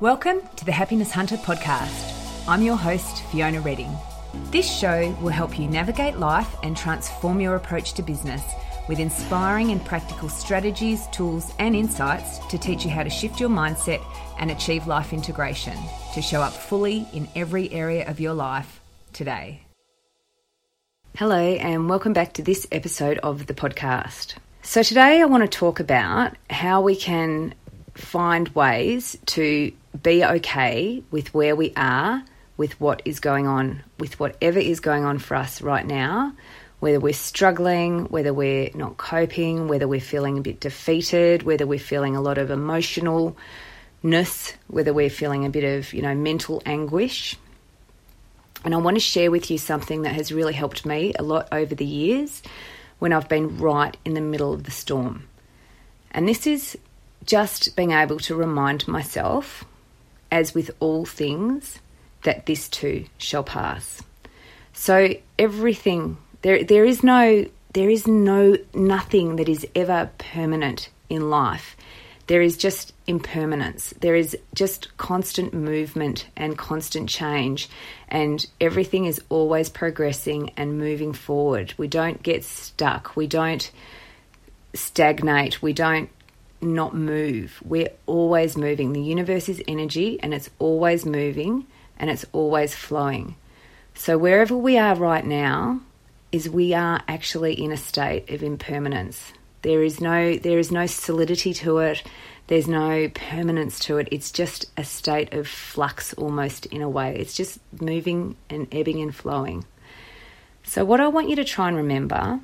Welcome to the Happiness Hunter podcast. I'm your host, Fiona Redding. This show will help you navigate life and transform your approach to business with inspiring and practical strategies, tools, and insights to teach you how to shift your mindset and achieve life integration to show up fully in every area of your life today. Hello, and welcome back to this episode of the podcast. So, today I want to talk about how we can find ways to be okay with where we are, with what is going on, with whatever is going on for us right now, whether we're struggling, whether we're not coping, whether we're feeling a bit defeated, whether we're feeling a lot of emotionalness, whether we're feeling a bit of, you know, mental anguish. And I want to share with you something that has really helped me a lot over the years when I've been right in the middle of the storm. And this is just being able to remind myself, as with all things, that this too shall pass. So everything there there is no there is no nothing that is ever permanent in life. There is just impermanence. There is just constant movement and constant change, and everything is always progressing and moving forward. We don't get stuck. We don't stagnate. We don't not move. We're always moving. The universe is energy and it's always moving and it's always flowing. So, wherever we are right now, is we are actually in a state of impermanence. There is no there is no solidity to it. There's no permanence to it. It's just a state of flux almost in a way. It's just moving and ebbing and flowing. So what I want you to try and remember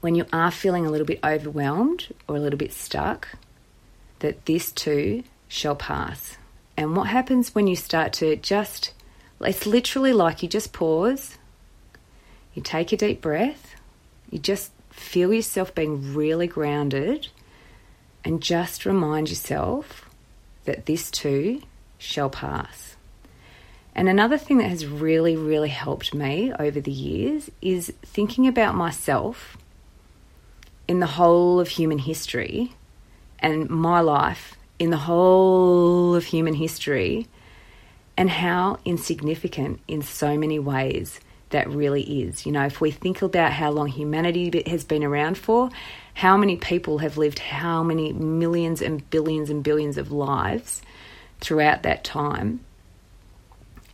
when you are feeling a little bit overwhelmed or a little bit stuck, that this too shall pass. And what happens when you start to just, it's literally like you just pause, you take a deep breath, you just feel yourself being really grounded, and just remind yourself that this too shall pass. And another thing that has really, really helped me over the years is thinking about myself in the whole of human history and my life in the whole of human history and how insignificant in so many ways that really is. You know, if we think about how long humanity has been around for, how many people have lived how many millions and billions and billions of lives throughout that time,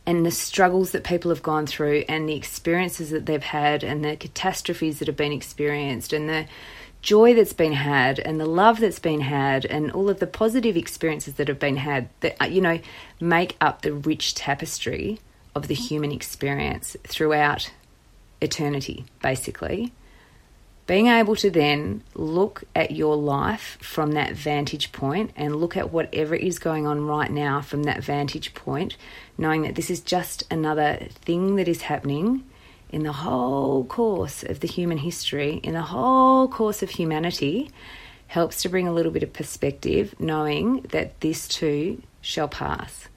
and the struggles that people have gone through, and the experiences that they've had, and the catastrophes that have been experienced, and the joy that's been had and the love that's been had and all of the positive experiences that have been had that uh, you know make up the rich tapestry of the human experience throughout eternity basically. Being able to then look at your life from that vantage point and look at whatever is going on right now from that vantage point knowing that this is just another thing that is happening in the whole course of the human history, in the whole course of humanity, helps to bring a little bit of perspective, knowing that this too shall pass.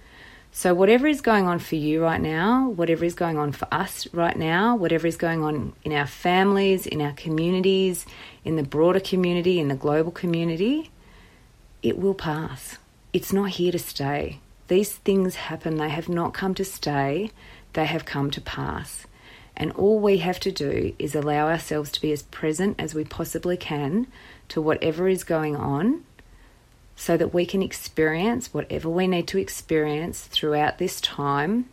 So, whatever is going on for you right now, whatever is going on for us right now, whatever is going on in our families, in our communities, in the broader community, in the global community, it will pass. It's not here to stay. These things happen, they have not come to stay, they have come to pass. And all we have to do is allow ourselves to be as present as we possibly can to whatever is going on so that we can experience whatever we need to experience throughout this time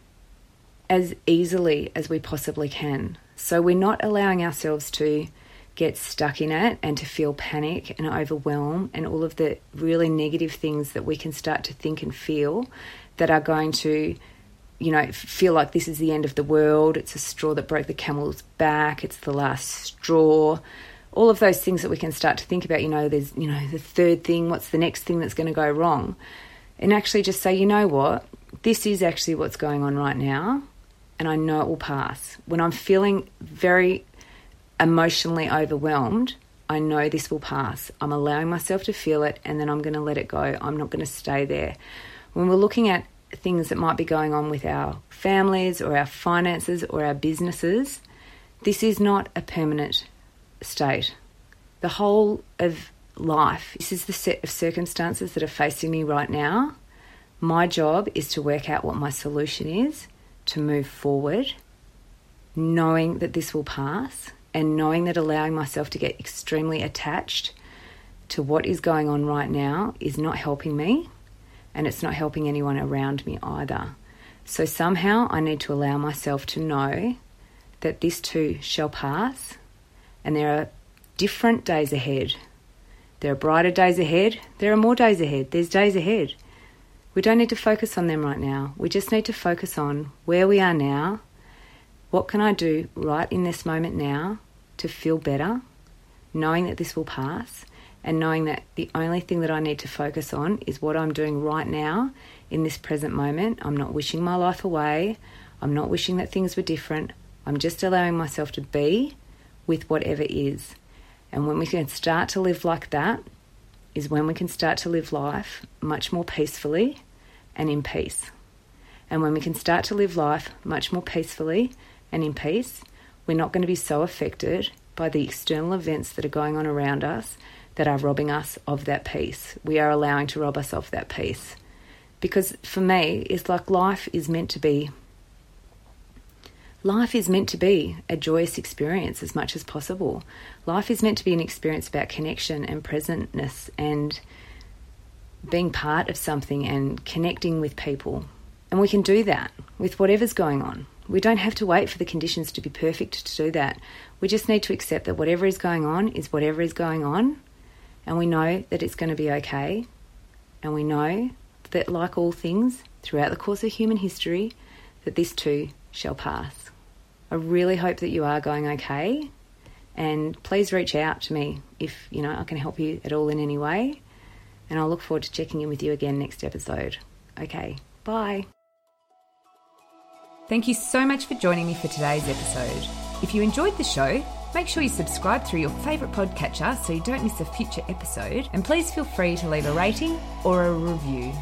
as easily as we possibly can. So we're not allowing ourselves to get stuck in it and to feel panic and overwhelm and all of the really negative things that we can start to think and feel that are going to you know, feel like this is the end of the world. It's a straw that broke the camel's back. It's the last straw. All of those things that we can start to think about, you know, there's, you know, the third thing, what's the next thing that's going to go wrong? And actually just say, you know what? This is actually what's going on right now. And I know it will pass. When I'm feeling very emotionally overwhelmed, I know this will pass. I'm allowing myself to feel it and then I'm going to let it go. I'm not going to stay there. When we're looking at things that might be going on with our families or our finances or our businesses, this is not a permanent state. The whole of life, this is the set of circumstances that are facing me right now. My job is to work out what my solution is to move forward, knowing that this will pass and knowing that allowing myself to get extremely attached to what is going on right now is not helping me and it's not helping anyone around me either. So somehow I need to allow myself to know that this too shall pass and there are different days ahead. There are brighter days ahead, there are more days ahead, there's days ahead. We don't need to focus on them right now. We just need to focus on where we are now. What can I do right in this moment now to feel better, knowing that this will pass, and knowing that the only thing that I need to focus on is what I'm doing right now in this present moment. I'm not wishing my life away. I'm not wishing that things were different. I'm just allowing myself to be with whatever is. And when we can start to live like that, is when we can start to live life much more peacefully and in peace. And when we can start to live life much more peacefully and in peace, we're not going to be so affected by the external events that are going on around us that are robbing us of that peace. We are allowing to rob us of that peace. Because for me, it's like life is meant to be. Life is meant to be a joyous experience as much as possible. Life is meant to be an experience about connection and presentness and being part of something and connecting with people. And we can do that with whatever's going on. We don't have to wait for the conditions to be perfect to do that. We just need to accept that whatever is going on is whatever is going on, and we know that it's going to be okay. And we know that, like all things throughout the course of human history, that this too shall pass. I really hope that you are going okay, and please reach out to me if you know I can help you at all in any way. And I'll look forward to checking in with you again next episode. Okay, bye. Thank you so much for joining me for today's episode. If you enjoyed the show, make sure you subscribe through your favourite podcatcher so you don't miss a future episode, and please feel free to leave a rating or a review.